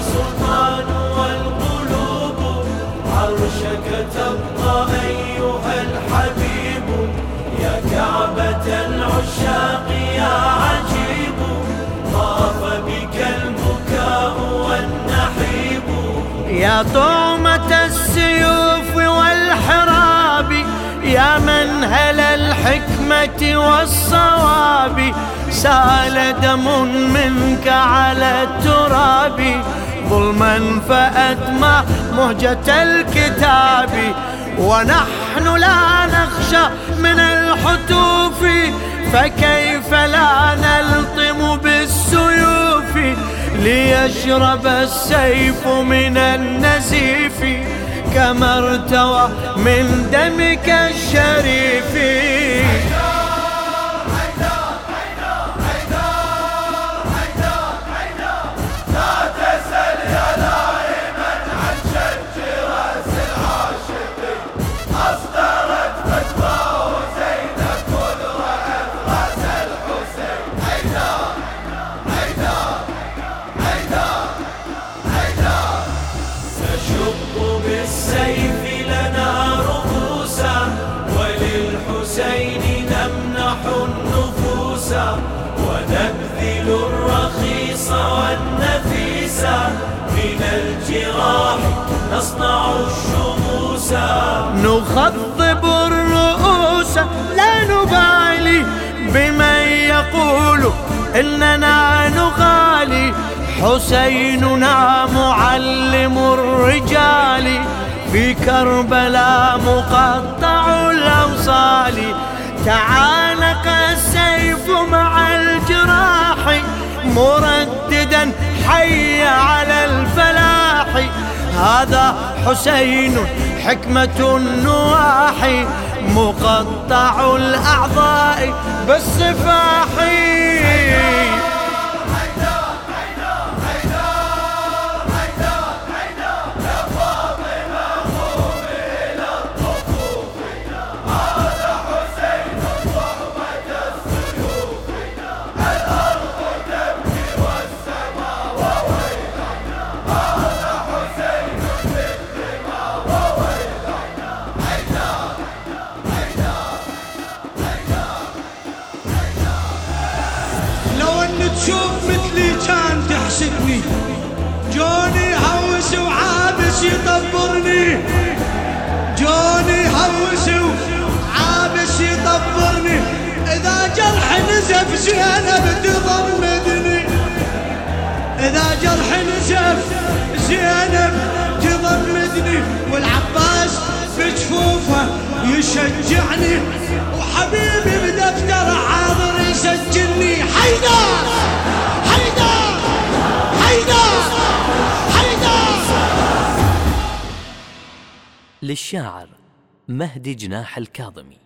سلطان والقلوب. عرشك تبقى أيها الحبيب. يا كعبة العشاق يا عجيب. طاف بك البكاء والنحيب. يا طعمة السيوف والحراب. يا من هلل والصواب سأل دم منك على التراب. ظلما فأدمى مهجة الكتاب. ونحن لا نخشى من الحتوف فكيف لا نلطم بالسيوف؟ ليشرب السيف من النزيف. كما ارتوى من دمك الشريف. ونبذل الرخيص والنفيس من الجراح نصنع الشموس. نخضب الرؤوس لا نبالي بمن يقول إننا نغالي. حسيننا معلم الرجال في كربلاء مقطع الأوصال. تعانق مرددا حي على الفلاح. هذا حسين حكمة النواحي مقطع الأعضاء بالسفاح وعابس يطبرني جوني هوس وعابس يطبرني إذا جرح نزف زينب تضمدني إذا جرح نزف زينب تضمدني والعباس بجفوفه يشجعني. للشاعر مهدي جناح الكاظمي.